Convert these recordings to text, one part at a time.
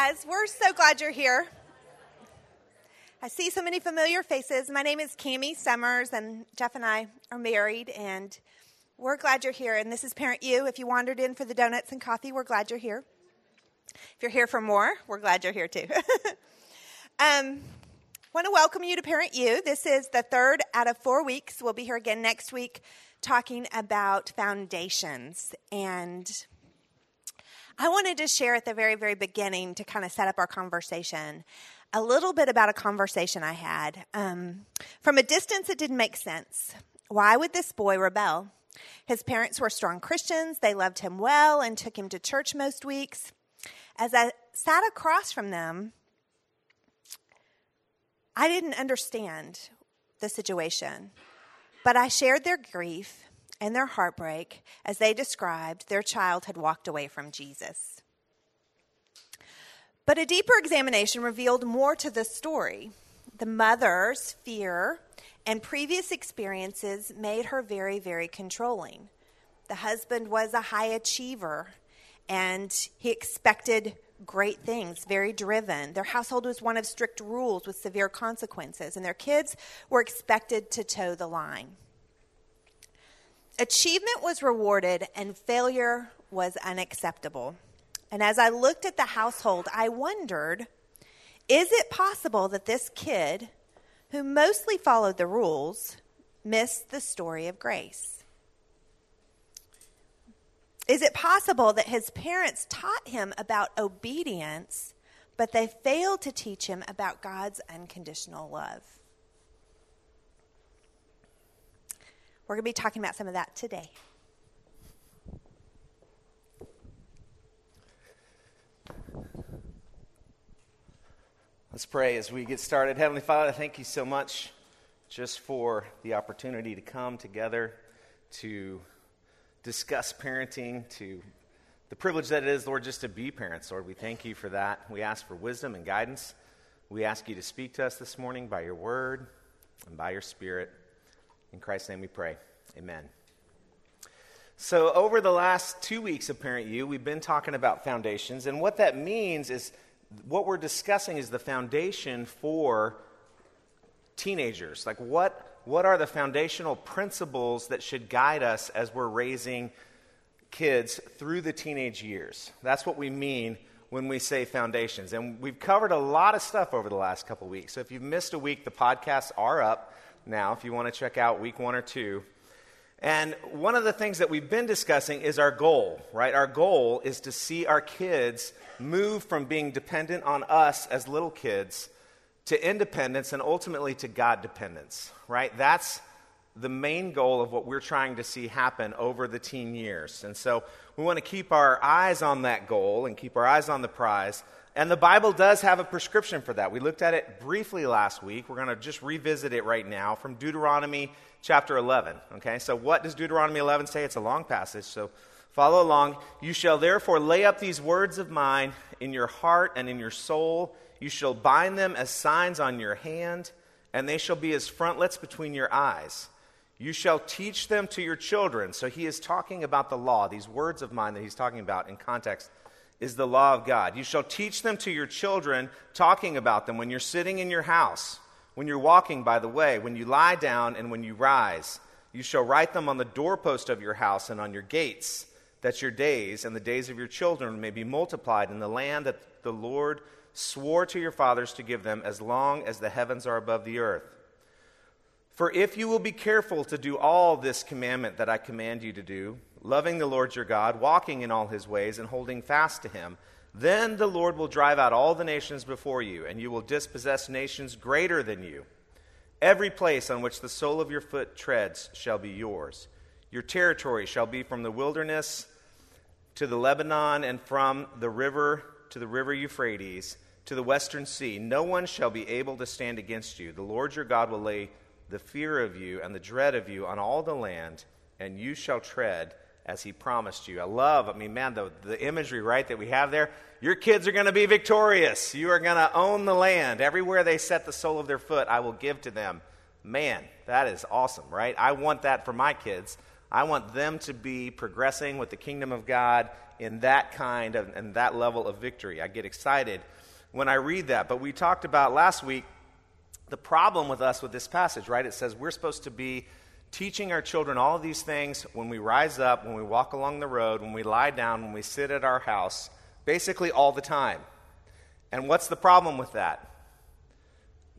guys. We're so glad you're here. I see so many familiar faces. My name is Cami Summers, and Jeff and I are married, and we're glad you're here. And this is Parent U. If you wandered in for the donuts and coffee, we're glad you're here. If you're here for more, we're glad you're here too. um, want to welcome you to Parent U. This is the third out of four weeks. We'll be here again next week talking about foundations and I wanted to share at the very, very beginning to kind of set up our conversation a little bit about a conversation I had. Um, from a distance, it didn't make sense. Why would this boy rebel? His parents were strong Christians, they loved him well and took him to church most weeks. As I sat across from them, I didn't understand the situation, but I shared their grief and their heartbreak as they described their child had walked away from Jesus. But a deeper examination revealed more to the story. The mother's fear and previous experiences made her very, very controlling. The husband was a high achiever and he expected great things, very driven. Their household was one of strict rules with severe consequences, and their kids were expected to toe the line. Achievement was rewarded and failure was unacceptable. And as I looked at the household, I wondered is it possible that this kid, who mostly followed the rules, missed the story of grace? Is it possible that his parents taught him about obedience, but they failed to teach him about God's unconditional love? We're going to be talking about some of that today. Let's pray as we get started. Heavenly Father, thank you so much just for the opportunity to come together to discuss parenting, to the privilege that it is, Lord, just to be parents. Lord, we thank you for that. We ask for wisdom and guidance. We ask you to speak to us this morning by your word and by your spirit. In Christ's name we pray. Amen. So, over the last two weeks of Parent U, we've been talking about foundations. And what that means is what we're discussing is the foundation for teenagers. Like, what, what are the foundational principles that should guide us as we're raising kids through the teenage years? That's what we mean when we say foundations. And we've covered a lot of stuff over the last couple weeks. So, if you've missed a week, the podcasts are up now if you want to check out week one or two. And one of the things that we've been discussing is our goal, right? Our goal is to see our kids move from being dependent on us as little kids to independence and ultimately to God dependence, right? That's the main goal of what we're trying to see happen over the teen years. And so we want to keep our eyes on that goal and keep our eyes on the prize. And the Bible does have a prescription for that. We looked at it briefly last week. We're going to just revisit it right now from Deuteronomy chapter 11. Okay, so what does Deuteronomy 11 say? It's a long passage, so follow along. You shall therefore lay up these words of mine in your heart and in your soul. You shall bind them as signs on your hand, and they shall be as frontlets between your eyes. You shall teach them to your children. So he is talking about the law. These words of mine that he's talking about in context is the law of God. You shall teach them to your children, talking about them when you're sitting in your house when you're walking by the way, when you lie down and when you rise. You shall write them on the doorpost of your house and on your gates, that your days and the days of your children may be multiplied in the land that the Lord swore to your fathers to give them, as long as the heavens are above the earth. For if you will be careful to do all this commandment that I command you to do, loving the Lord your God, walking in all his ways, and holding fast to him, then the Lord will drive out all the nations before you, and you will dispossess nations greater than you. Every place on which the sole of your foot treads shall be yours. Your territory shall be from the wilderness to the Lebanon, and from the river to the river Euphrates to the western sea. No one shall be able to stand against you. The Lord your God will lay the fear of you and the dread of you on all the land, and you shall tread as he promised you. I love, I mean, man, the, the imagery, right, that we have there. Your kids are going to be victorious. You are going to own the land. Everywhere they set the sole of their foot, I will give to them. Man, that is awesome, right? I want that for my kids. I want them to be progressing with the kingdom of God in that kind of and that level of victory. I get excited when I read that. But we talked about last week the problem with us with this passage, right? It says we're supposed to be teaching our children all of these things when we rise up, when we walk along the road, when we lie down, when we sit at our house, basically all the time. And what's the problem with that?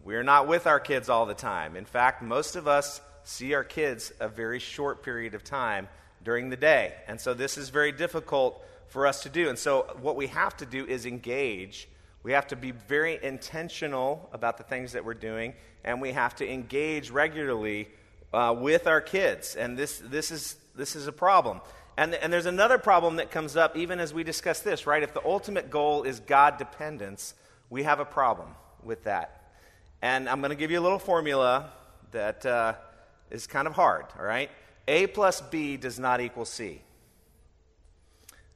We're not with our kids all the time. In fact, most of us see our kids a very short period of time during the day. And so this is very difficult for us to do. And so what we have to do is engage. We have to be very intentional about the things that we're doing, and we have to engage regularly uh, with our kids. And this, this, is, this is a problem. And, and there's another problem that comes up even as we discuss this, right? If the ultimate goal is God dependence, we have a problem with that. And I'm going to give you a little formula that uh, is kind of hard, all right? A plus B does not equal C.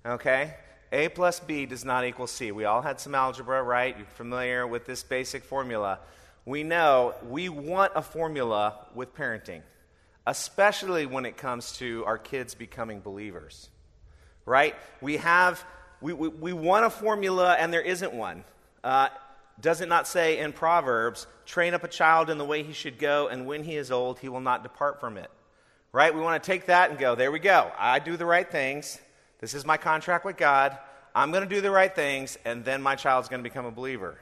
Okay? A plus B does not equal C. We all had some algebra, right? You're familiar with this basic formula. We know we want a formula with parenting, especially when it comes to our kids becoming believers, right? We have, we, we, we want a formula and there isn't one. Uh, does it not say in Proverbs, train up a child in the way he should go, and when he is old, he will not depart from it? Right? We want to take that and go, there we go. I do the right things. This is my contract with God. I'm going to do the right things, and then my child's going to become a believer.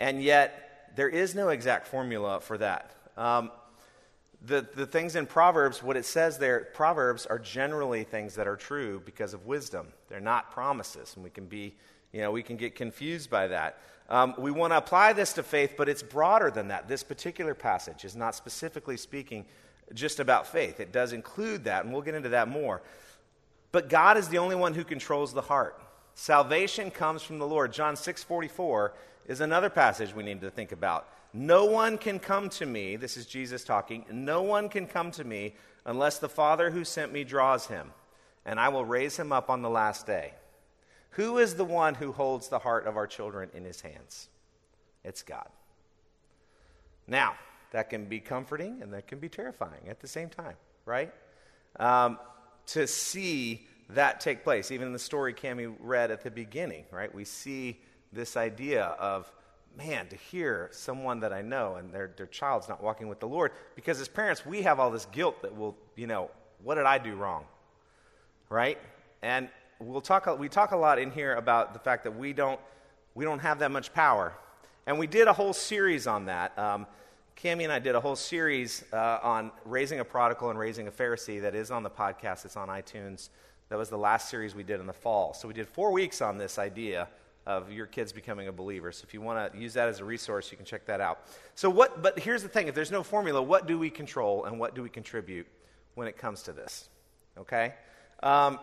And yet, there is no exact formula for that. Um, the, the things in Proverbs, what it says there, Proverbs are generally things that are true because of wisdom. They're not promises, and we can be, you know, we can get confused by that. Um, we want to apply this to faith, but it's broader than that. This particular passage is not specifically speaking just about faith. It does include that, and we'll get into that more. But God is the only one who controls the heart. Salvation comes from the Lord. John 6:44 is another passage we need to think about. No one can come to me, this is Jesus talking, no one can come to me unless the Father who sent me draws him, and I will raise him up on the last day. Who is the one who holds the heart of our children in his hands? It's God. Now, that can be comforting and that can be terrifying at the same time, right? Um, to see that take place. Even in the story Cami read at the beginning, right? We see this idea of, man, to hear someone that I know and their, their child's not walking with the Lord. Because as parents, we have all this guilt that will, you know, what did I do wrong? Right? And we'll talk, we talk a lot in here about the fact that we don't, we don't have that much power. And we did a whole series on that. Um, Cami and I did a whole series uh, on raising a prodigal and raising a Pharisee that is on the podcast. It's on iTunes. That was the last series we did in the fall. So we did four weeks on this idea of your kids becoming a believer. So if you want to use that as a resource, you can check that out. So what? But here's the thing: if there's no formula, what do we control and what do we contribute when it comes to this? Okay. Um,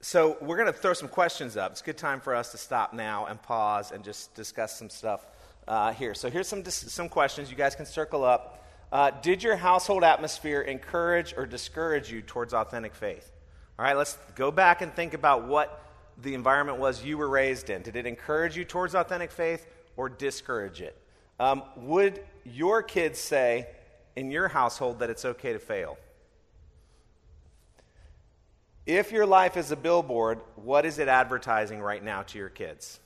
so we're going to throw some questions up. It's a good time for us to stop now and pause and just discuss some stuff uh, here. So here's some, some questions. You guys can circle up. Uh, did your household atmosphere encourage or discourage you towards authentic faith? All right, let's go back and think about what the environment was you were raised in. Did it encourage you towards authentic faith or discourage it? Um, would your kids say in your household that it's okay to fail? If your life is a billboard, what is it advertising right now to your kids?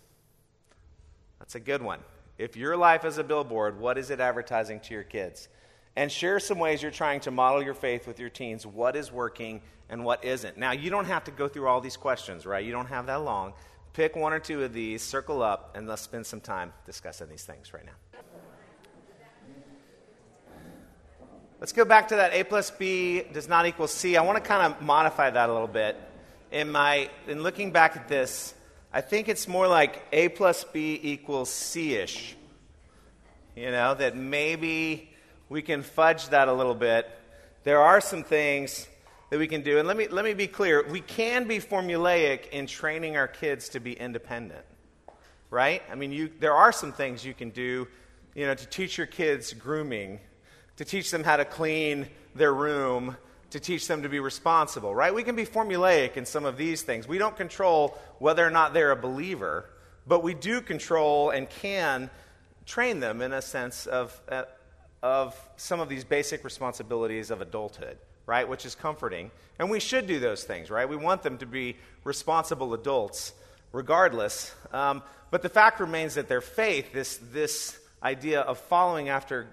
That's a good one. If your life is a billboard, what is it advertising to your kids? And share some ways you're trying to model your faith with your teens. What is working and what isn't? Now, you don't have to go through all these questions, right? You don't have that long. Pick one or two of these, circle up, and let's spend some time discussing these things right now. Let's go back to that A plus B does not equal C. I want to kind of modify that a little bit. In, my, in looking back at this, I think it's more like A plus B equals C ish. You know, that maybe we can fudge that a little bit. There are some things that we can do. And let me, let me be clear we can be formulaic in training our kids to be independent, right? I mean, you, there are some things you can do, you know, to teach your kids grooming to teach them how to clean their room, to teach them to be responsible, right? We can be formulaic in some of these things. We don't control whether or not they're a believer, but we do control and can train them in a sense of, uh, of some of these basic responsibilities of adulthood. right? Which is comforting. And we should do those things, right? We want them to be responsible adults regardless. Um, but the fact remains that their faith, this, this idea of following after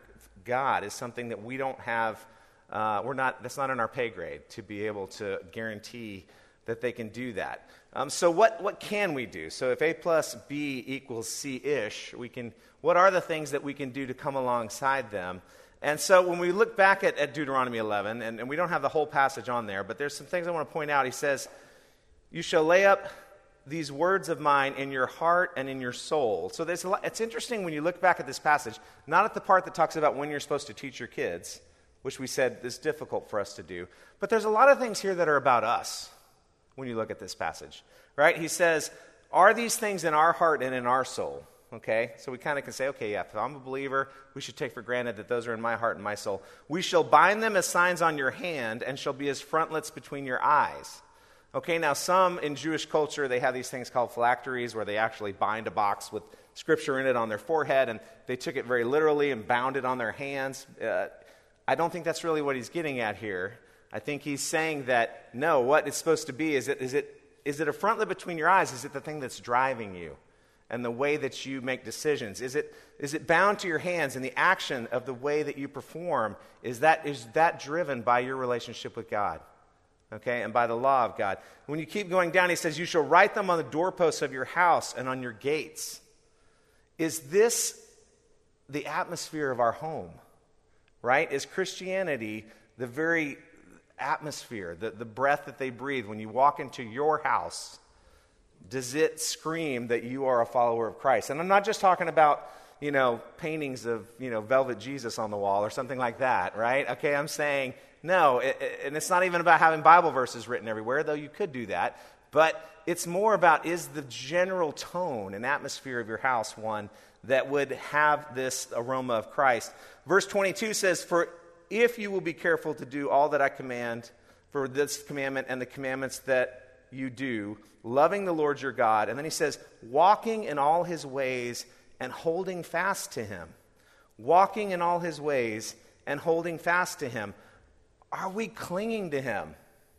God, is something that we don't have, uh, we're not, that's not in our pay grade to be able to guarantee that they can do that. Um, so, what, what can we do? So, if A plus B equals C ish, we can, what are the things that we can do to come alongside them? And so, when we look back at, at Deuteronomy 11, and, and we don't have the whole passage on there, but there's some things I want to point out. He says, You shall lay up these words of mine in your heart and in your soul. So, there's lot, it's interesting when you look back at this passage, not at the part that talks about when you're supposed to teach your kids, which we said is difficult for us to do, but there's a lot of things here that are about us when you look at this passage, right? He says, Are these things in our heart and in our soul? Okay, so we kind of can say, okay, yeah, if I'm a believer, we should take for granted that those are in my heart and my soul. We shall bind them as signs on your hand and shall be as frontlets between your eyes. Okay, now some in Jewish culture, they have these things called phylacteries where they actually bind a box with scripture in it on their forehead and they took it very literally and bound it on their hands. Uh, I don't think that's really what he's getting at here. I think he's saying that no, what it's supposed to be is it, is it, is it a frontlet between your eyes? Is it the thing that's driving you and the way that you make decisions? Is it, is it bound to your hands and the action of the way that you perform? Is that, is that driven by your relationship with God? Okay, and by the law of God. When you keep going down, he says, You shall write them on the doorposts of your house and on your gates. Is this the atmosphere of our home? Right? Is Christianity the very atmosphere, the, the breath that they breathe when you walk into your house, does it scream that you are a follower of Christ? And I'm not just talking about, you know, paintings of, you know, velvet Jesus on the wall or something like that, right? Okay, I'm saying, no, it, it, and it's not even about having Bible verses written everywhere, though you could do that. But it's more about is the general tone and atmosphere of your house one that would have this aroma of Christ. Verse 22 says, For if you will be careful to do all that I command for this commandment and the commandments that you do, loving the Lord your God. And then he says, walking in all his ways and holding fast to him. Walking in all his ways and holding fast to him. Are we clinging to him?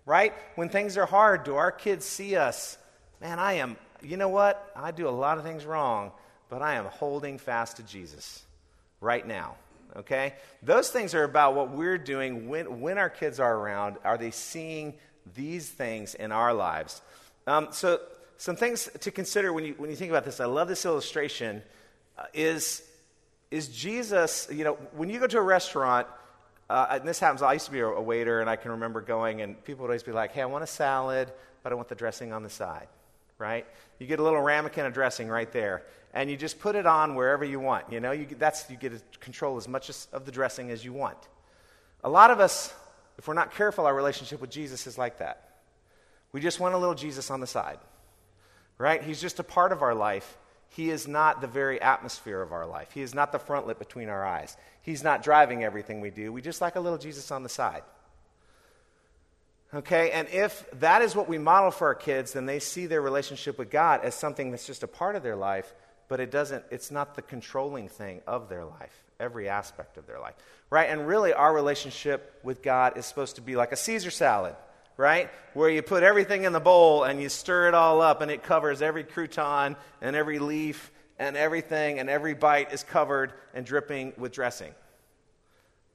Right? When things are hard, do our kids see us? Man, I am, you know what? I do a lot of things wrong, but I am holding fast to Jesus right now okay? Those things are about what we're doing when, when our kids are around. Are they seeing these things in our lives? Um, so, some things to consider when you, when you think about this, I love this illustration, uh, is, is Jesus, you know, when you go to a restaurant, uh, and this happens, I used to be a, a waiter, and I can remember going, and people would always be like, hey, I want a salad, but I want the dressing on the side, right? You get a little ramekin of dressing right there and you just put it on wherever you want. You know, you, that's, you get to control as much as, of the dressing as you want. A lot of us, if we're not careful, our relationship with Jesus is like that. We just want a little Jesus on the side, right? He's just a part of our life. He is not the very atmosphere of our life. He is not the front frontlet between our eyes. He's not driving everything we do. We just like a little Jesus on the side. Okay, and if that is what we model for our kids, then they see their relationship with God as something that's just a part of their life but it doesn't, it's not the controlling thing of their life, every aspect of their life, right? And really, our relationship with God is supposed to be like a Caesar salad, right? Where you put everything in the bowl and you stir it all up and it covers every crouton and every leaf and everything, and every bite is covered and dripping with dressing.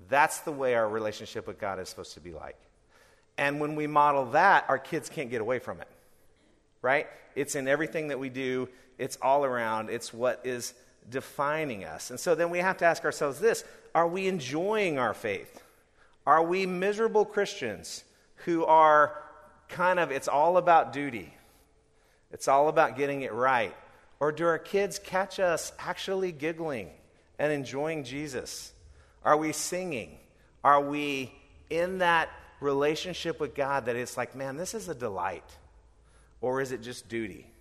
That's the way our relationship with God is supposed to be like. And when we model that, our kids can't get away from it, right? It's in everything that we do, it's all around, it's what is defining us. And so then we have to ask ourselves this Are we enjoying our faith? Are we miserable Christians who are kind of, it's all about duty? It's all about getting it right. Or do our kids catch us actually giggling and enjoying Jesus? Are we singing? Are we in that relationship with God that it's like, man, this is a delight? Or is it just duty?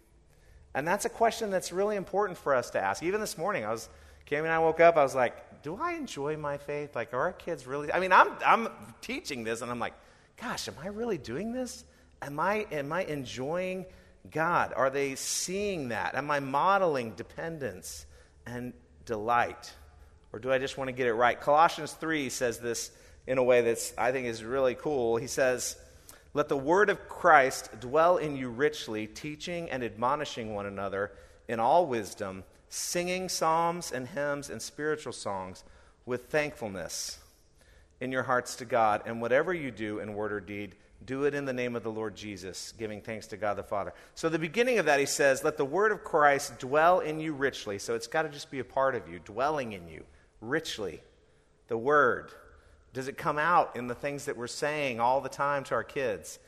And that's a question that's really important for us to ask. Even this morning, I was, Cami and I woke up, I was like, do I enjoy my faith? Like, are our kids really? I mean, I'm, I'm teaching this, and I'm like, gosh, am I really doing this? Am I, am I enjoying God? Are they seeing that? Am I modeling dependence and delight? Or do I just want to get it right? Colossians 3 says this in a way that's, I think, is really cool. He says, Let the word of Christ dwell in you richly, teaching and admonishing one another in all wisdom, singing psalms and hymns and spiritual songs with thankfulness in your hearts to God. And whatever you do in word or deed, do it in the name of the Lord Jesus, giving thanks to God the Father. So, the beginning of that, he says, Let the word of Christ dwell in you richly. So, it's got to just be a part of you, dwelling in you richly. The word. Does it come out in the things that we're saying all the time to our kids?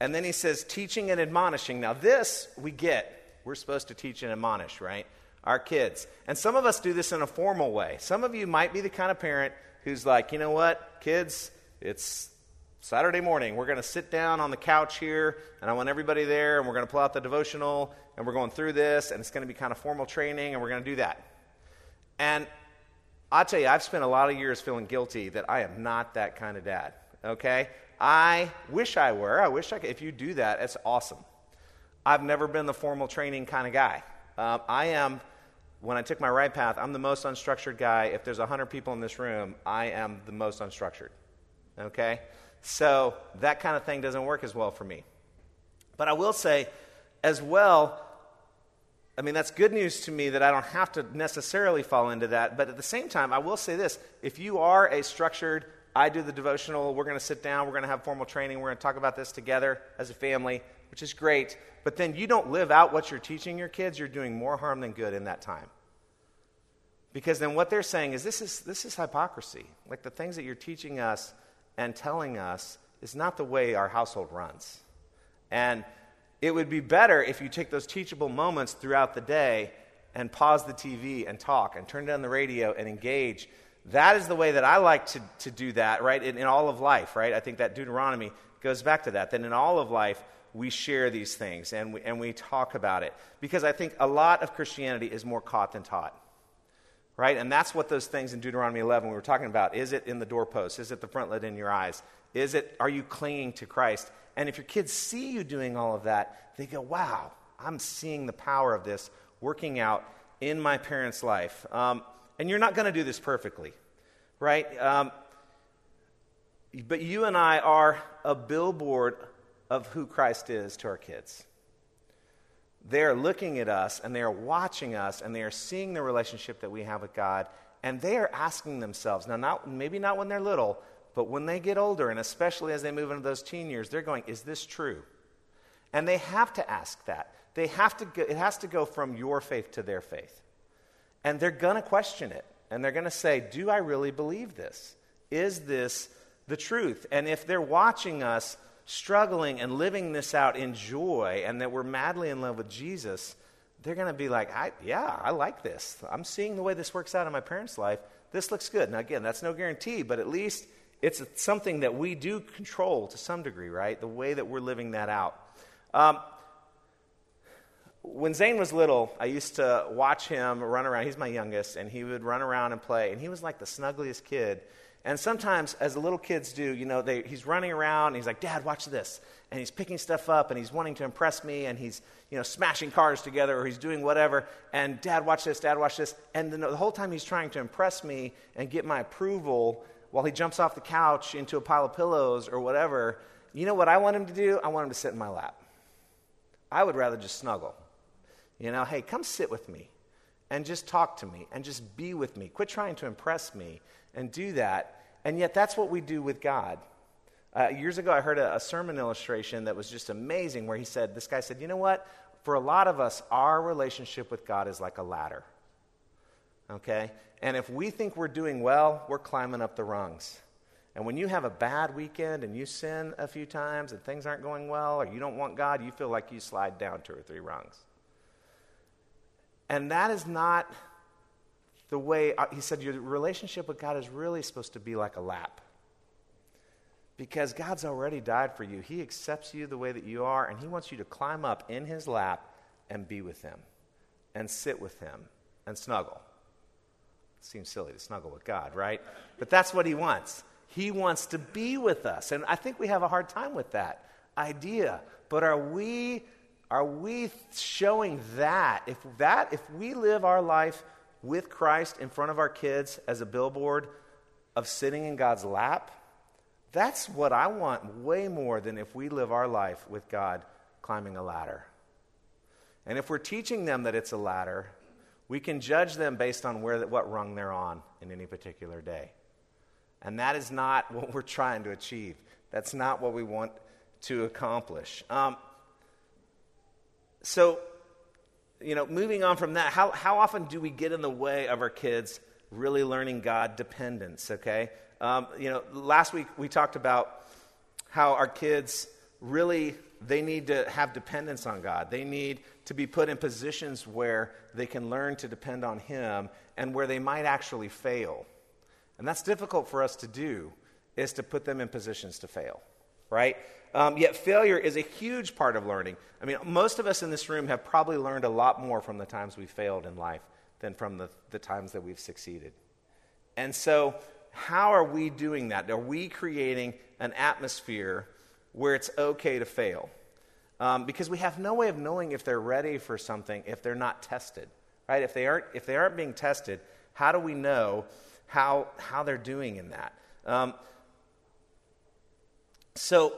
And then he says, teaching and admonishing. Now, this we get. We're supposed to teach and admonish, right? Our kids. And some of us do this in a formal way. Some of you might be the kind of parent who's like, you know what, kids, it's Saturday morning. We're going to sit down on the couch here, and I want everybody there, and we're going to pull out the devotional, and we're going through this, and it's going to be kind of formal training, and we're going to do that. And I'll tell you, I've spent a lot of years feeling guilty that I am not that kind of dad. Okay? I wish I were. I wish I could. If you do that, it's awesome. I've never been the formal training kind of guy. Um, I am, when I took my right path, I'm the most unstructured guy. If there's 100 people in this room, I am the most unstructured. Okay? So that kind of thing doesn't work as well for me. But I will say, as well, I mean, that's good news to me that I don't have to necessarily fall into that. But at the same time, I will say this if you are a structured, I do the devotional, we're going to sit down, we're going to have formal training, we're going to talk about this together as a family, which is great. But then you don't live out what you're teaching your kids, you're doing more harm than good in that time. Because then what they're saying is this is, this is hypocrisy. Like the things that you're teaching us and telling us is not the way our household runs. And it would be better if you take those teachable moments throughout the day and pause the TV and talk and turn down the radio and engage. That is the way that I like to, to do that, right? In, in all of life, right? I think that Deuteronomy goes back to that. That in all of life, we share these things and we, and we talk about it. Because I think a lot of Christianity is more caught than taught. Right? And that's what those things in Deuteronomy 11 we were talking about. Is it in the doorpost? Is it the frontlet in your eyes? Is it, are you clinging to Christ? And if your kids see you doing all of that, they go, wow, I'm seeing the power of this working out in my parents' life. Um, and you're not going to do this perfectly, right? Um, but you and I are a billboard of who Christ is to our kids. They are looking at us and they are watching us and they are seeing the relationship that we have with God and they are asking themselves, now, not, maybe not when they're little, but when they get older, and especially as they move into those teen years, they're going, Is this true? And they have to ask that. They have to go, it has to go from your faith to their faith. And they're going to question it. And they're going to say, Do I really believe this? Is this the truth? And if they're watching us struggling and living this out in joy and that we're madly in love with Jesus, they're going to be like, I, Yeah, I like this. I'm seeing the way this works out in my parents' life. This looks good. Now, again, that's no guarantee, but at least it's something that we do control to some degree, right? The way that we're living that out. Um, when Zane was little, I used to watch him run around. He's my youngest, and he would run around and play, and he was like the snuggliest kid. And sometimes, as the little kids do, you know, they, he's running around, and he's like, Dad, watch this. And he's picking stuff up, and he's wanting to impress me, and he's, you know, smashing cars together, or he's doing whatever. And, Dad, watch this, Dad, watch this. And the whole time he's trying to impress me and get my approval, while he jumps off the couch into a pile of pillows or whatever, you know what I want him to do? I want him to sit in my lap. I would rather just snuggle. You know, hey, come sit with me and just talk to me and just be with me. Quit trying to impress me and do that. And yet, that's what we do with God. Uh, years ago, I heard a, a sermon illustration that was just amazing where he said, This guy said, You know what? For a lot of us, our relationship with God is like a ladder. Okay? And if we think we're doing well, we're climbing up the rungs. And when you have a bad weekend and you sin a few times and things aren't going well or you don't want God, you feel like you slide down two or three rungs. And that is not the way, uh, he said, your relationship with God is really supposed to be like a lap. Because God's already died for you. He accepts you the way that you are, and He wants you to climb up in His lap and be with Him and sit with Him and snuggle. Seems silly to snuggle with God, right? But that's what he wants. He wants to be with us. And I think we have a hard time with that idea. But are we are we showing that if that if we live our life with Christ in front of our kids as a billboard of sitting in God's lap That's what I want way more than if we live our life with God climbing a ladder. And if we're teaching them that it's a ladder, we can judge them based on where, what rung they're on in any particular day. And that is not what we're trying to achieve. That's not what we want to accomplish. Um, so, you know, moving on from that, how, how often do we get in the way of our kids really learning God dependence, okay? Um, you know, last week we talked about how our kids really they need to have dependence on God. They need to be put in positions where they can learn to depend on Him and where they might actually fail. And that's difficult for us to do, is to put them in positions to fail, right? Um, yet failure is a huge part of learning. I mean, most of us in this room have probably learned a lot more from the times we failed in life than from the, the times that we've succeeded. And so, how are we doing that? Are we creating an atmosphere where it's okay to fail? Um, because we have no way of knowing if they're ready for something if they're not tested, right? If they aren't, if they aren't being tested, how do we know how, how they're doing in that? Um, so,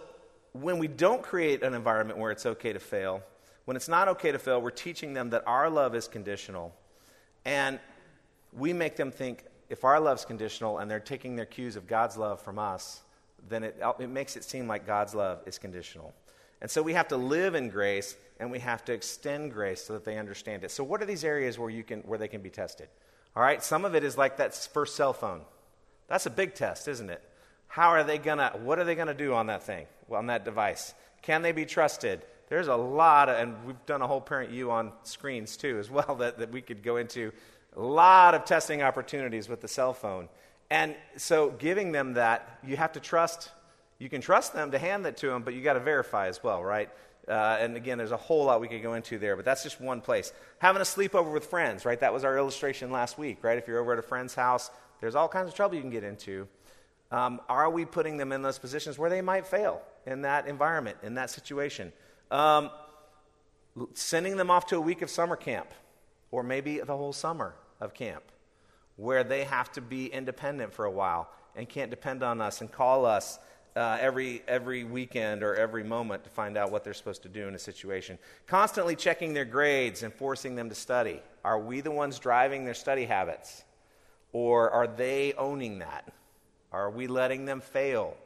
when we don't create an environment where it's okay to fail, when it's not okay to fail, we're teaching them that our love is conditional. And we make them think if our love's conditional and they're taking their cues of God's love from us, then it, it makes it seem like God's love is conditional. And so we have to live in grace and we have to extend grace so that they understand it. So, what are these areas where, you can, where they can be tested? All right, some of it is like that first cell phone. That's a big test, isn't it? How are they to, what are they to do on that thing, on that device? Can they be trusted? There's a lot of, and we've done a whole Parent U on screens too as well that, that we could go into. A lot of testing opportunities with the cell phone. And so giving them that, you have to trust, you can trust them to hand that to them, but you got to verify as well, right? Uh, and again, there's a whole lot we could go into there, but that's just one place. Having a sleepover with friends, right? That was our illustration last week, right? If you're over at a friend's house, there's all kinds of trouble you can get into. Um, are we putting them in those positions where they might fail in that environment, in that situation? Um, sending them off to a week of summer camp, or maybe the whole summer of camp, where they have to be independent for a while and can't depend on us and call us uh, every, every weekend or every moment to find out what they're supposed to do in a situation. Constantly checking their grades and forcing them to study. Are we the ones driving their study habits? Or are they owning that? Are we letting them fail?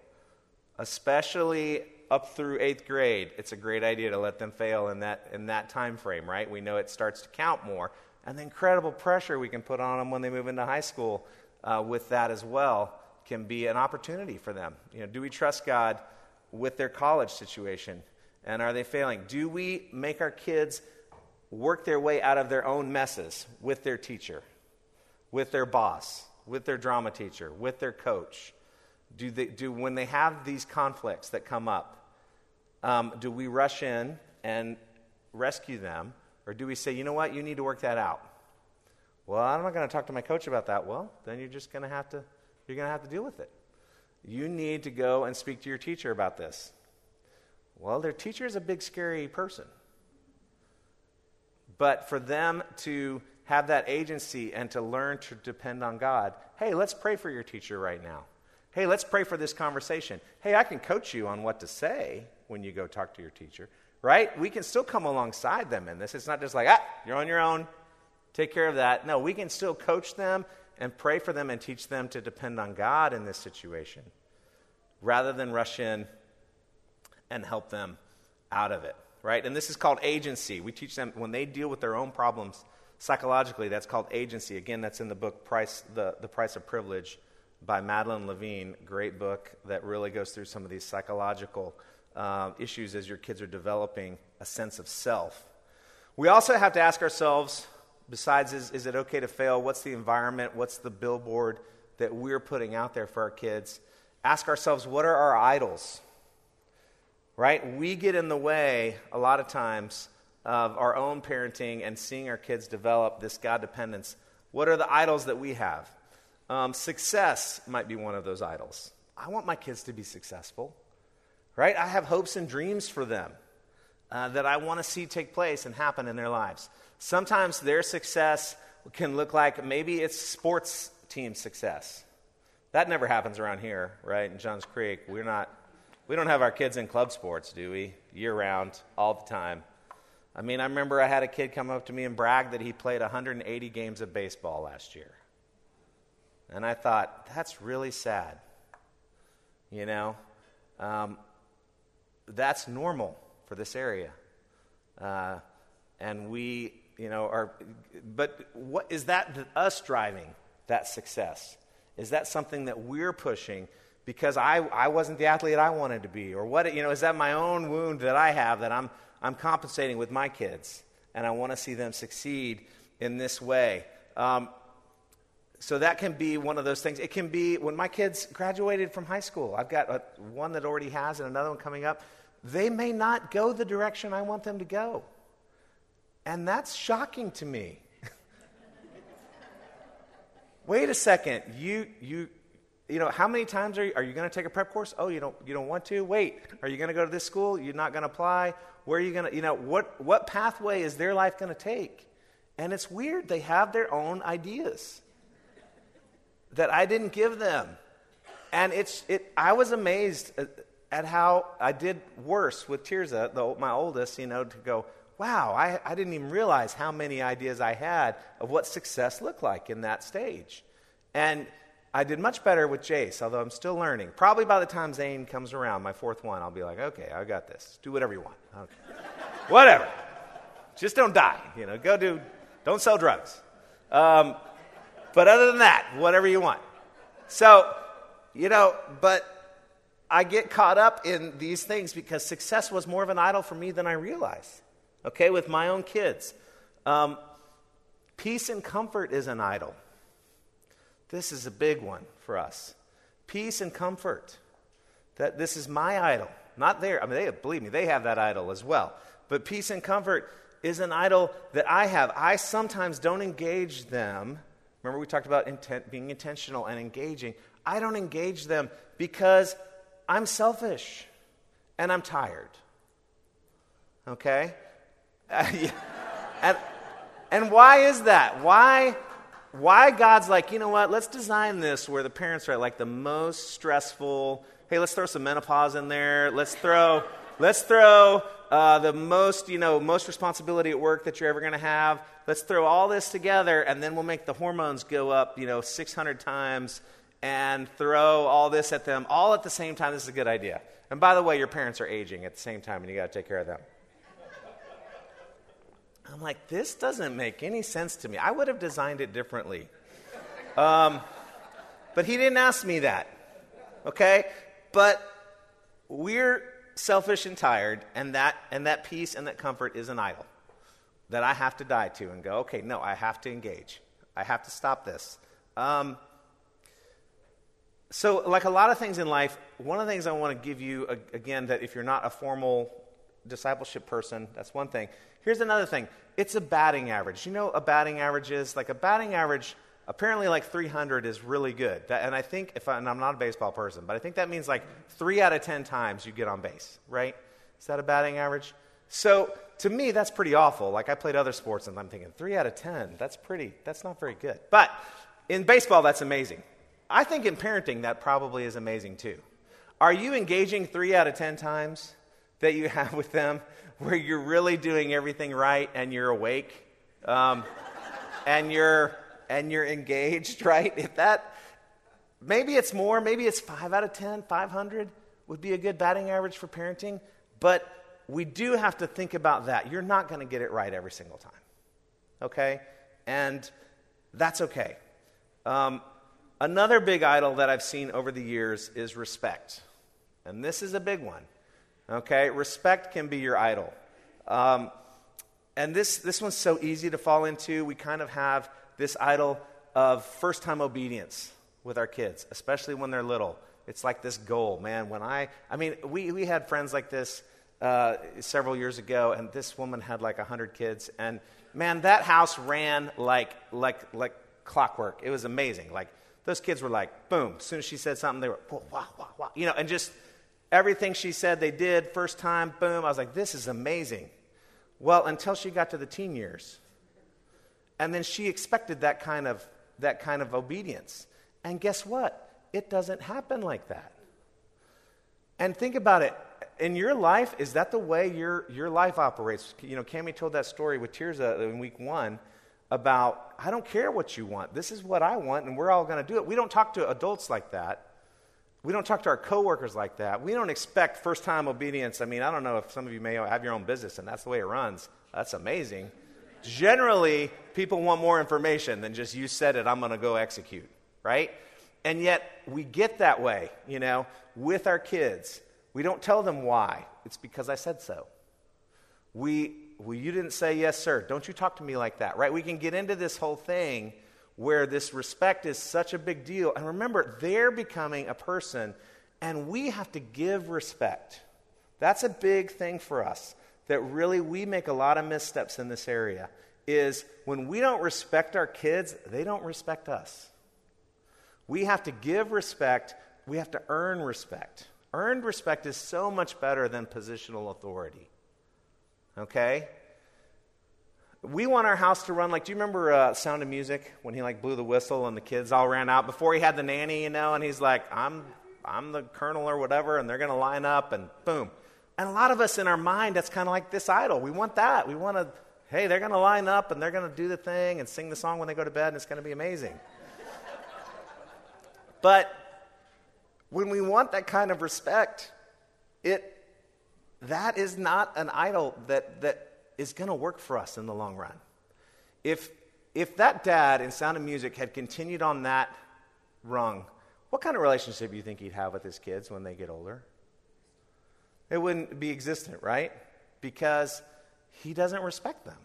Especially up through eighth grade, it's a great idea to let them fail in that, in that time frame, right? We know it starts to count more. And the incredible pressure we can put on them when they move into high school uh, with that as well can be an opportunity for them. You know, do we trust God with their college situation? And are they failing? Do we make our kids work their way out of their own messes with their teacher, with their boss? with their drama teacher, with their coach? Do, they, do when they have these conflicts that come up, um, do we rush in and rescue them, or do we say, you know what, you need to work that out? Well, I'm not going to talk to my coach about that. Well, then you're just going to have to you're going to have to deal with it. You need to go and speak to your teacher about this. Well, their teacher is a big scary person. But for them to have that agency and to learn to depend on God. Hey, let's pray for your teacher right now. Hey, let's pray for this conversation. Hey, I can coach you on what to say when you go talk to your teacher, right? We can still come alongside them in this. It's not just like, ah, you're on your own, take care of that. No, we can still coach them and pray for them and teach them to depend on God in this situation rather than rush in and help them out of it, right? And this is called agency. We teach them when they deal with their own problems Psychologically, that's called agency. Again, that's in the book Price, the, the Price of Privilege by Madeline Levine. Great book that really goes through some of these psychological uh, issues as your kids are developing a sense of self. We also have to ask ourselves, besides is, is it okay to fail, what's the environment, what's the billboard that we're putting out there for our kids? Ask ourselves, what are our idols? Right? We get in the way a lot of times of our own parenting and seeing our kids develop this God dependence, what are the idols that we have? Um, success might be one of those idols. I want my kids to be successful, right? I have hopes and dreams for them uh, that I want to see take place and happen in their lives. Sometimes their success can look like maybe it's sports team success. That never happens around here, right? In Johns Creek, we're not, we don't have our kids in club sports, do we? Year round, all the time. I mean, I remember I had a kid come up to me and brag that he played 180 games of baseball last year. And I thought, that's really sad. You know? Um, that's normal for this area. Uh, and we, you know, are, but what is that us driving that success? Is that something that we're pushing because I, I wasn't the athlete I wanted to be? Or what, you know, is that my own wound that I have that I'm, I'm compensating with my kids? And I want to see them succeed in this way. Um, so that can be one of those things. It can be when my kids graduated from high school. I've got a, one that already has and another one coming up. They may not go the direction I want them to go. And that's shocking to me. Wait a second. You, you, you know, how many times are you, are you going to take a prep course? Oh, you don't, you don't want to? Wait, are you going to go to this school? You're not going to apply? Where are you going to, you know, what, what pathway is their life going to take? And it's weird. They have their own ideas that I didn't give them. And it's, it, I was amazed at, how I did worse with Tirza, the, my oldest, you know, to go, wow, I, I didn't even realize how many ideas I had of what success looked like in that stage. And I did much better with Jace, although I'm still learning. Probably by the time Zane comes around, my fourth one, I'll be like, okay, I got this. Do whatever you want. Okay. whatever. Just don't die. You know, go do, don't sell drugs. Um, but other than that, whatever you want. So, you know, but I get caught up in these things because success was more of an idol for me than I realized okay, with my own kids. Um, peace and comfort is an idol. This is a big one for us. Peace and comfort. That this is my idol, not their. I mean, they believe me, they have that idol as well. But peace and comfort is an idol that I have. I sometimes don't engage them. Remember, we talked about intent, being intentional and engaging. I don't engage them because I'm selfish and I'm tired. Okay? And, and why is that? Why, why God's like, you know what, let's design this where the parents are like the most stressful. Hey, let's throw some menopause in there. Let's throw, let's throw uh, the most, you know, most responsibility at work that you're ever going to have. Let's throw all this together, and then we'll make the hormones go up, you know, 600 times, and throw all this at them all at the same time. This is a good idea. And by the way, your parents are aging at the same time, and you got to take care of them. I'm like, this doesn't make any sense to me. I would have designed it differently. Um, but he didn't ask me that. Okay? But we're selfish and tired, and that, and that peace and that comfort is an idol that I have to die to and go, okay, no, I have to engage. I have to stop this. Um, so, like a lot of things in life, one of the things I want to give you, again, that if you're not a formal discipleship person, that's one thing. Here's another thing it's a batting average. You know, a batting average is like a batting average, apparently, like 300 is really good. That, and I think, if I, and I'm not a baseball person, but I think that means like three out of 10 times you get on base, right? Is that a batting average? So to me, that's pretty awful. Like I played other sports and I'm thinking, three out of 10, that's pretty, that's not very good. But in baseball, that's amazing. I think in parenting, that probably is amazing too. Are you engaging three out of 10 times that you have with them? where you're really doing everything right and you're awake um, and you're and you're engaged, right? If that maybe it's more, maybe it's five out of 10, 500 would be a good batting average for parenting, but we do have to think about that. You're not going to get it right every single time, okay? And that's okay. Um, another big idol that I've seen over the years is respect. And this is a big one. Okay? Respect can be your idol. Um, and this, this one's so easy to fall into. We kind of have this idol of first time obedience with our kids, especially when they're little. It's like this goal, man. When I, I mean, we, we had friends like this uh, several years ago, and this woman had like 100 kids. And man, that house ran like, like, like clockwork. It was amazing. Like, those kids were like, boom. As soon as she said something, they were, wah, wah, wah, you know, and just Everything she said they did, first time, boom. I was like, this is amazing. Well, until she got to the teen years. And then she expected that kind of, that kind of obedience. And guess what? it doesn't happen like that. And think about it. In your life, is that the way your, your life operates? You know, Cami told that story with Tirza uh, in week one about, I don't care what you want. This is what I want, and we're all going to do it. We don't talk to adults like that. We don't talk to our coworkers like that. We don't expect first time obedience. I mean, I don't know if some of you may have your own business and that's the way it runs. That's amazing. Generally, people want more information than just you said it, I'm going to go execute, right? And yet, we get that way, you know, with our kids. We don't tell them why. It's because I said so. We, well, you didn't say yes, sir. Don't you talk to me like that, right? We can get into this whole thing where this respect is such a big deal. And remember, they're becoming a person, and we have to give respect. That's a big thing for us that really we make a lot of missteps in this area is when we don't respect our kids, they don't respect us. We have to give respect, we have to earn respect. Earned respect is so much better than positional authority. Okay? We want our house to run like, do you remember uh, Sound of Music when he like blew the whistle and the kids all ran out before he had the nanny, you know, and he's like, I'm, I'm the colonel or whatever, and they're to line up and boom. And a lot of us in our mind, that's kind of like this idol. We want that. We want to, hey, they're going to line up and they're going to do the thing and sing the song when they go to bed and it's going to be amazing. but when we want that kind of respect, it, that is not an idol that, that is going to work for us in the long run. If, if that dad in Sound of Music had continued on that rung, what kind of relationship do you think he'd have with his kids when they get older? It wouldn't be existent, right? Because he doesn't respect them.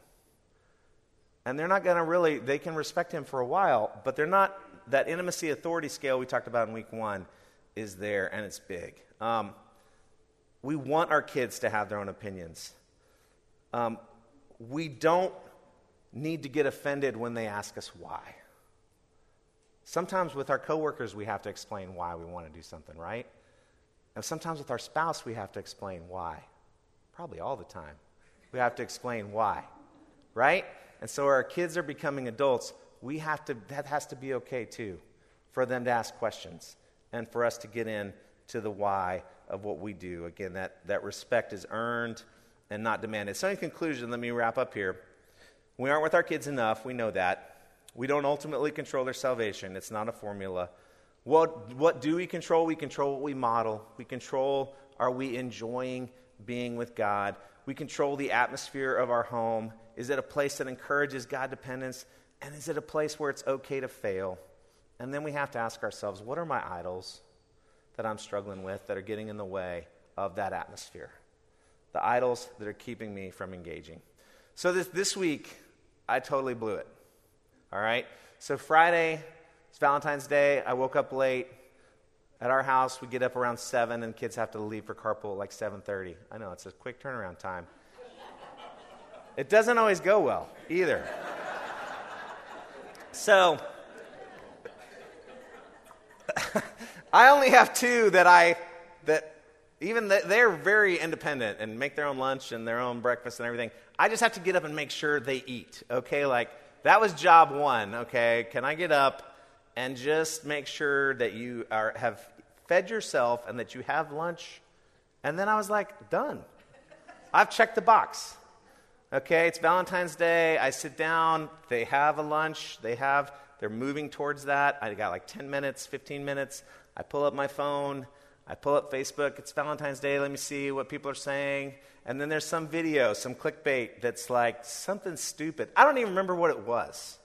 And they're not going to really, they can respect him for a while, but they're not, that intimacy authority scale we talked about in week one is there and it's big. Um, we want our kids to have their own opinions. Um, we don't need to get offended when they ask us why. Sometimes with our coworkers, we have to explain why we want to do something, right? And sometimes with our spouse, we have to explain why. Probably all the time. We have to explain why, right? And so our kids are becoming adults. We have to, that has to be okay too, for them to ask questions and for us to get in to the why of what we do. Again, that, that respect is earned and not demanded. So, in conclusion, let me wrap up here. We aren't with our kids enough. We know that. We don't ultimately control their salvation, it's not a formula. What, what do we control? We control what we model. We control are we enjoying being with God? We control the atmosphere of our home. Is it a place that encourages God dependence? And is it a place where it's okay to fail? And then we have to ask ourselves what are my idols that I'm struggling with that are getting in the way of that atmosphere? The idols that are keeping me from engaging. So this, this week, I totally blew it. All right? So Friday, it's Valentine's Day. I woke up late. At our house, we get up around 7 and kids have to leave for carpool like 7:30. I know it's a quick turnaround time. It doesn't always go well either. So I only have two that I that even they're very independent and make their own lunch and their own breakfast and everything. I just have to get up and make sure they eat. Okay, like that was job one. Okay, can I get up and just make sure that you are, have fed yourself and that you have lunch. And then I was like, done. I've checked the box. Okay, it's Valentine's Day. I sit down. They have a lunch. They have, they're moving towards that. I got like 10 minutes, 15 minutes. I pull up my phone. I pull up Facebook. It's Valentine's Day. Let me see what people are saying. And then there's some video, some clickbait that's like something stupid. I don't even remember what it was.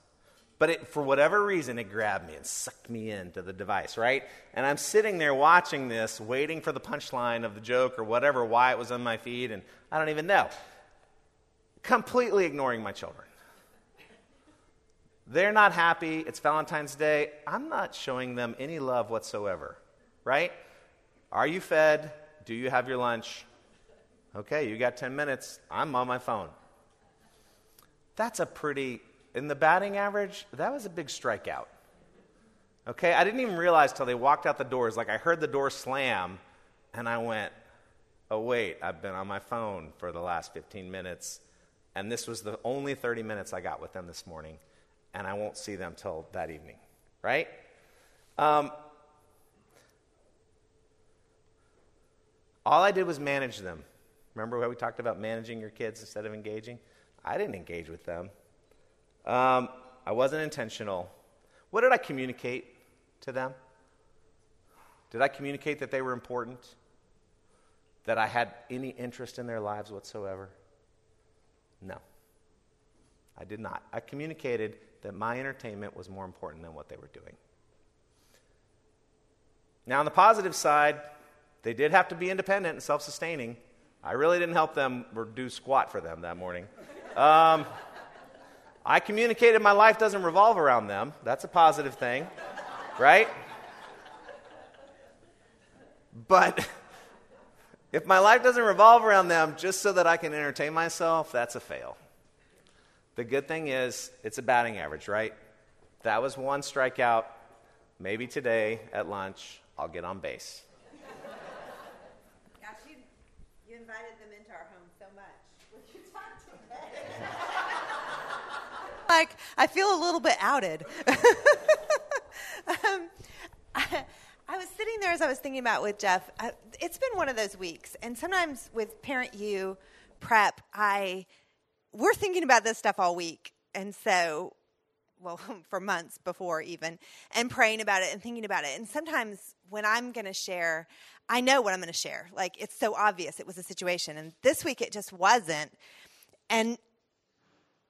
But it, for whatever reason, it grabbed me and sucked me into the device, right? And I'm sitting there watching this, waiting for the punchline of the joke or whatever, why it was on my feed, and I don't even know. Completely ignoring my children. They're not happy. It's Valentine's Day. I'm not showing them any love whatsoever, right? Are you fed? Do you have your lunch? Okay, you got 10 minutes. I'm on my phone. That's a pretty in the batting average, that was a big strikeout. Okay, I didn't even realize till they walked out the doors. Like I heard the door slam, and I went, "Oh wait, I've been on my phone for the last 15 minutes, and this was the only 30 minutes I got with them this morning, and I won't see them till that evening." Right? Um, all I did was manage them. Remember how we talked about managing your kids instead of engaging? I didn't engage with them. Um, I wasn't intentional. What did I communicate to them? Did I communicate that they were important? That I had any interest in their lives whatsoever? No. I did not. I communicated that my entertainment was more important than what they were doing. Now, on the positive side, they did have to be independent and self sustaining. I really didn't help them or do squat for them that morning. Um, I communicated my life doesn't revolve around them. That's a positive thing, right? But if my life doesn't revolve around them just so that I can entertain myself, that's a fail. The good thing is, it's a batting average, right? That was one strikeout. Maybe today at lunch, I'll get on base. Gosh, you, you invited them into our home so much. Would you talk today? like, I feel a little bit outed. um, I, I, was sitting there as I was thinking about with Jeff. I, it's been one of those weeks, and sometimes with Parent U prep, I we're thinking about this stuff all week. And so, well, for months before even, and praying about it and thinking about it. And sometimes when I'm going to share, I know what I'm going to share. Like it's so obvious it was a situation. And this week it just wasn't. And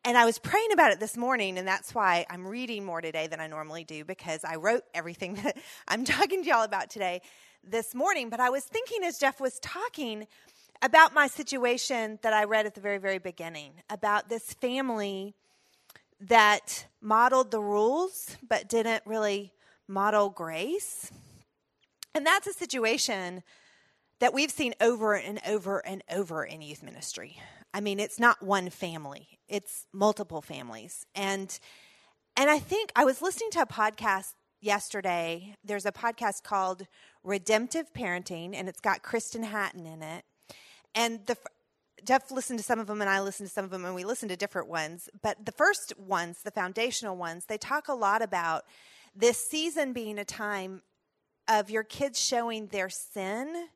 and I was praying about it this morning, and that's why I'm reading more today than I normally do because I wrote everything that I'm talking to y'all about today this morning. But I was thinking as Jeff was talking, about my situation that I read at the very, very beginning about this family that modeled the rules but didn't really model grace. And that's a situation that we've seen over and over and over in youth ministry. I mean, it's not one family, it's multiple families. And and I think I was listening to a podcast yesterday. There's a podcast called Redemptive Parenting and it's got Kristen Hatton in it. And the Jeff listened to some of them and I listened to some of them and we listened to different ones. But the first ones, the foundational ones, they talk a lot about this season being a time of your kids showing their sin.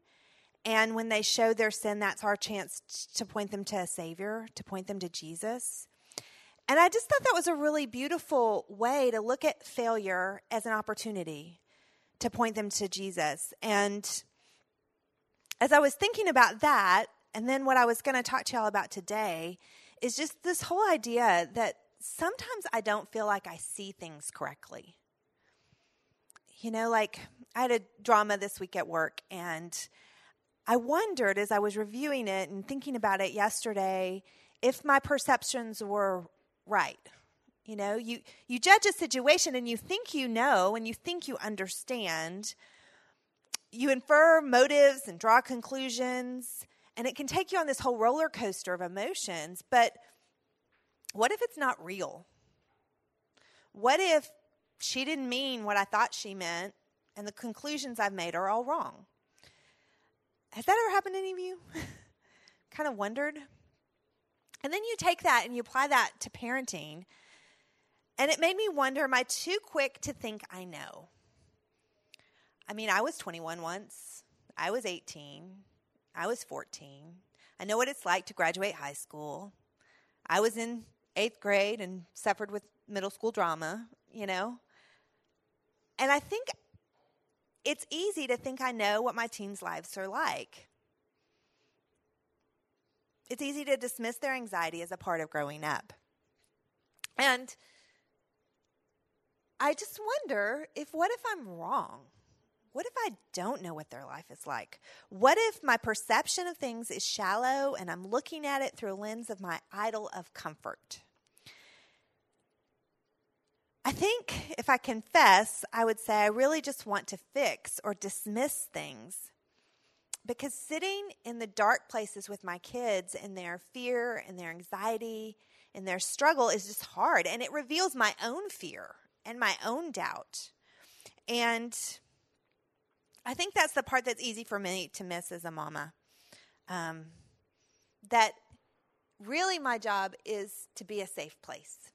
And when they show their sin, that's our chance to point them to a Savior, to point them to Jesus. And I just thought that was a really beautiful way to look at failure as an opportunity to point them to Jesus. And as I was thinking about that, and then what I was going to talk to y'all about today is just this whole idea that sometimes I don't feel like I see things correctly. You know, like I had a drama this week at work, and I wondered as I was reviewing it and thinking about it yesterday if my perceptions were right. You know, you, you judge a situation and you think you know and you think you understand, you infer motives and draw conclusions, and it can take you on this whole roller coaster of emotions. But what if it's not real? What if she didn't mean what I thought she meant, and the conclusions I've made are all wrong? Has that ever happened to any of you? kind of wondered? And then you take that and you apply that to parenting. And it made me wonder am I too quick to think I know? I mean, I was 21 once, I was 18, I was 14. I know what it's like to graduate high school. I was in eighth grade and suffered with middle school drama, you know? And I think it's easy to think I know what my teens' lives are like. It's easy to dismiss their anxiety as a part of growing up. And I just wonder if what if I'm wrong? what if I don't know what their life is like? What if my perception of things is shallow and I'm looking at it through a lens of my idol of comfort? I think if I confess, I would say I really just want to fix or dismiss things. Because sitting in the dark places with my kids and their fear and their anxiety and their struggle is just hard. And it reveals my own fear and my own doubt. And I think that's the part that's easy for me to miss as a mama. Um, that really my job is to be a safe place.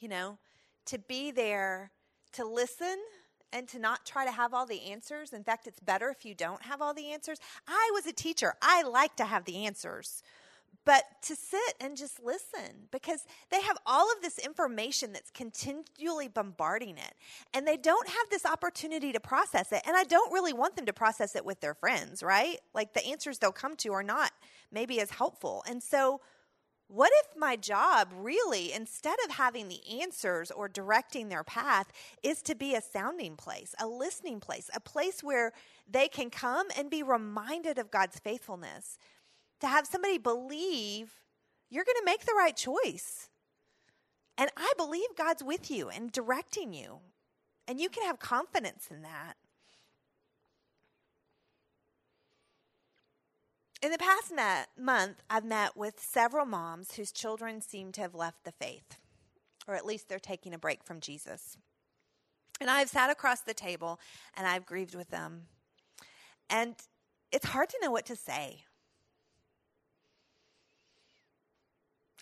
You know, to be there to listen and to not try to have all the answers. In fact, it's better if you don't have all the answers. I was a teacher, I like to have the answers. But to sit and just listen because they have all of this information that's continually bombarding it. And they don't have this opportunity to process it. And I don't really want them to process it with their friends, right? Like the answers they'll come to are not maybe as helpful. And so, what if my job really, instead of having the answers or directing their path, is to be a sounding place, a listening place, a place where they can come and be reminded of God's faithfulness? To have somebody believe you're going to make the right choice. And I believe God's with you and directing you. And you can have confidence in that. In the past month, I've met with several moms whose children seem to have left the faith, or at least they're taking a break from Jesus. And I've sat across the table and I've grieved with them. And it's hard to know what to say.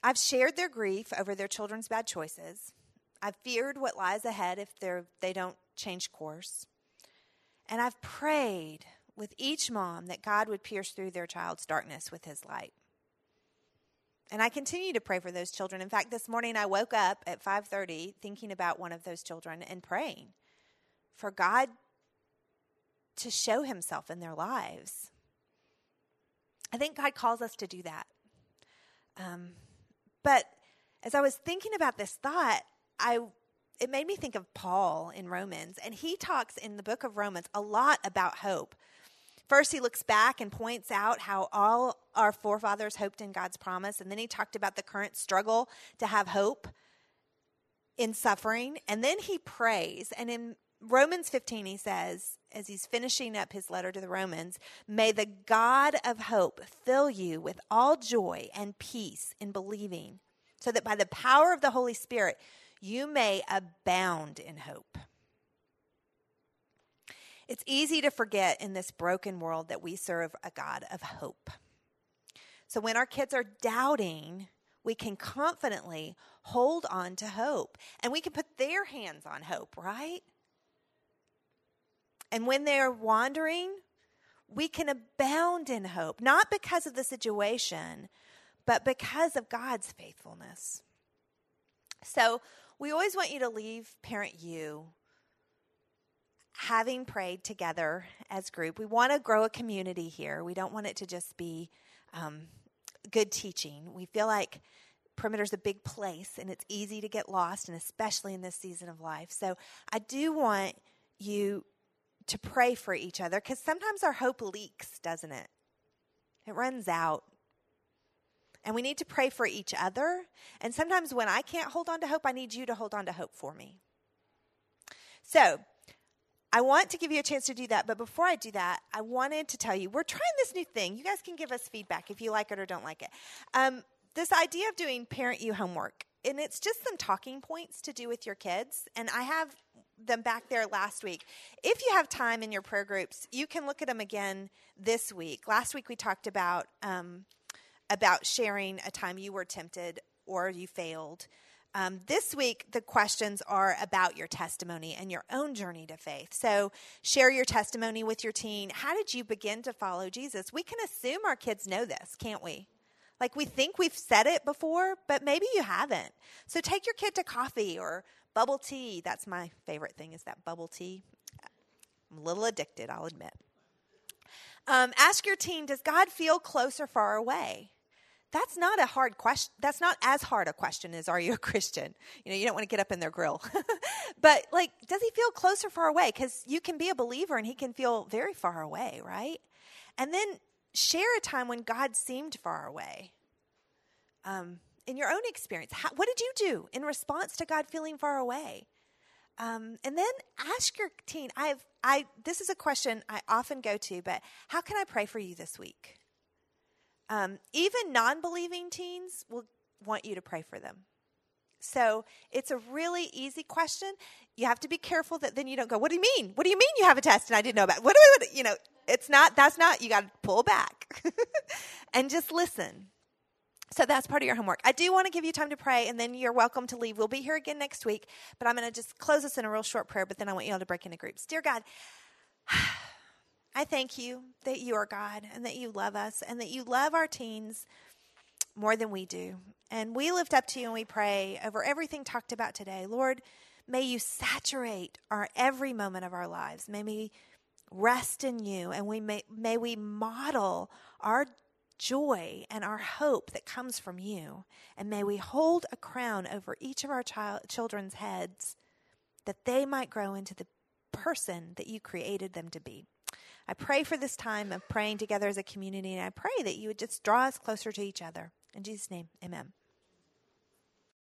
I've shared their grief over their children's bad choices. I've feared what lies ahead if they don't change course. And I've prayed with each mom that God would pierce through their child's darkness with his light. And I continue to pray for those children. In fact, this morning I woke up at 5:30 thinking about one of those children and praying for God to show himself in their lives. I think God calls us to do that. Um, but as I was thinking about this thought, I it made me think of Paul in Romans, and he talks in the book of Romans a lot about hope. First, he looks back and points out how all our forefathers hoped in God's promise. And then he talked about the current struggle to have hope in suffering. And then he prays. And in Romans 15, he says, as he's finishing up his letter to the Romans, may the God of hope fill you with all joy and peace in believing, so that by the power of the Holy Spirit, you may abound in hope. It's easy to forget in this broken world that we serve a God of hope. So when our kids are doubting, we can confidently hold on to hope and we can put their hands on hope, right? And when they're wandering, we can abound in hope, not because of the situation, but because of God's faithfulness. So we always want you to leave Parent U having prayed together as group. We want to grow a community here. We don't want it to just be um, good teaching. We feel like Perimeter's a big place and it's easy to get lost, and especially in this season of life. So I do want you to pray for each other because sometimes our hope leaks, doesn't it? It runs out. And we need to pray for each other. And sometimes when I can't hold on to hope, I need you to hold on to hope for me. So, I want to give you a chance to do that, but before I do that, I wanted to tell you we're trying this new thing. You guys can give us feedback if you like it or don't like it. Um, this idea of doing Parent U homework, and it's just some talking points to do with your kids. And I have them back there last week. If you have time in your prayer groups, you can look at them again this week. Last week we talked about um, about sharing a time you were tempted or you failed. Um, this week, the questions are about your testimony and your own journey to faith. So, share your testimony with your teen. How did you begin to follow Jesus? We can assume our kids know this, can't we? Like, we think we've said it before, but maybe you haven't. So, take your kid to coffee or bubble tea. That's my favorite thing, is that bubble tea. I'm a little addicted, I'll admit. Um, ask your teen, does God feel close or far away? That's not a hard question. That's not as hard a question as are you a Christian? You know, you don't want to get up in their grill. but like, does he feel close or far away? Because you can be a believer and he can feel very far away, right? And then share a time when God seemed far away. Um, in your own experience, how, what did you do in response to God feeling far away? Um, and then ask your teen. I've I this is a question I often go to, but how can I pray for you this week? Um, even non believing teens will want you to pray for them. So it's a really easy question. You have to be careful that then you don't go, What do you mean? What do you mean you have a test and I didn't know about it? What do I, you know, it's not, that's not, you got to pull back and just listen. So that's part of your homework. I do want to give you time to pray, and then you're welcome to leave. We'll be here again next week, but I'm going to just close this in a real short prayer, but then I want you all to break into groups. Dear God, I thank you that you are God and that you love us and that you love our teens more than we do. And we lift up to you and we pray over everything talked about today. Lord, may you saturate our every moment of our lives. May we rest in you and we may, may we model our joy and our hope that comes from you. And may we hold a crown over each of our child, children's heads that they might grow into the person that you created them to be. I pray for this time of praying together as a community, and I pray that you would just draw us closer to each other. In Jesus' name, amen.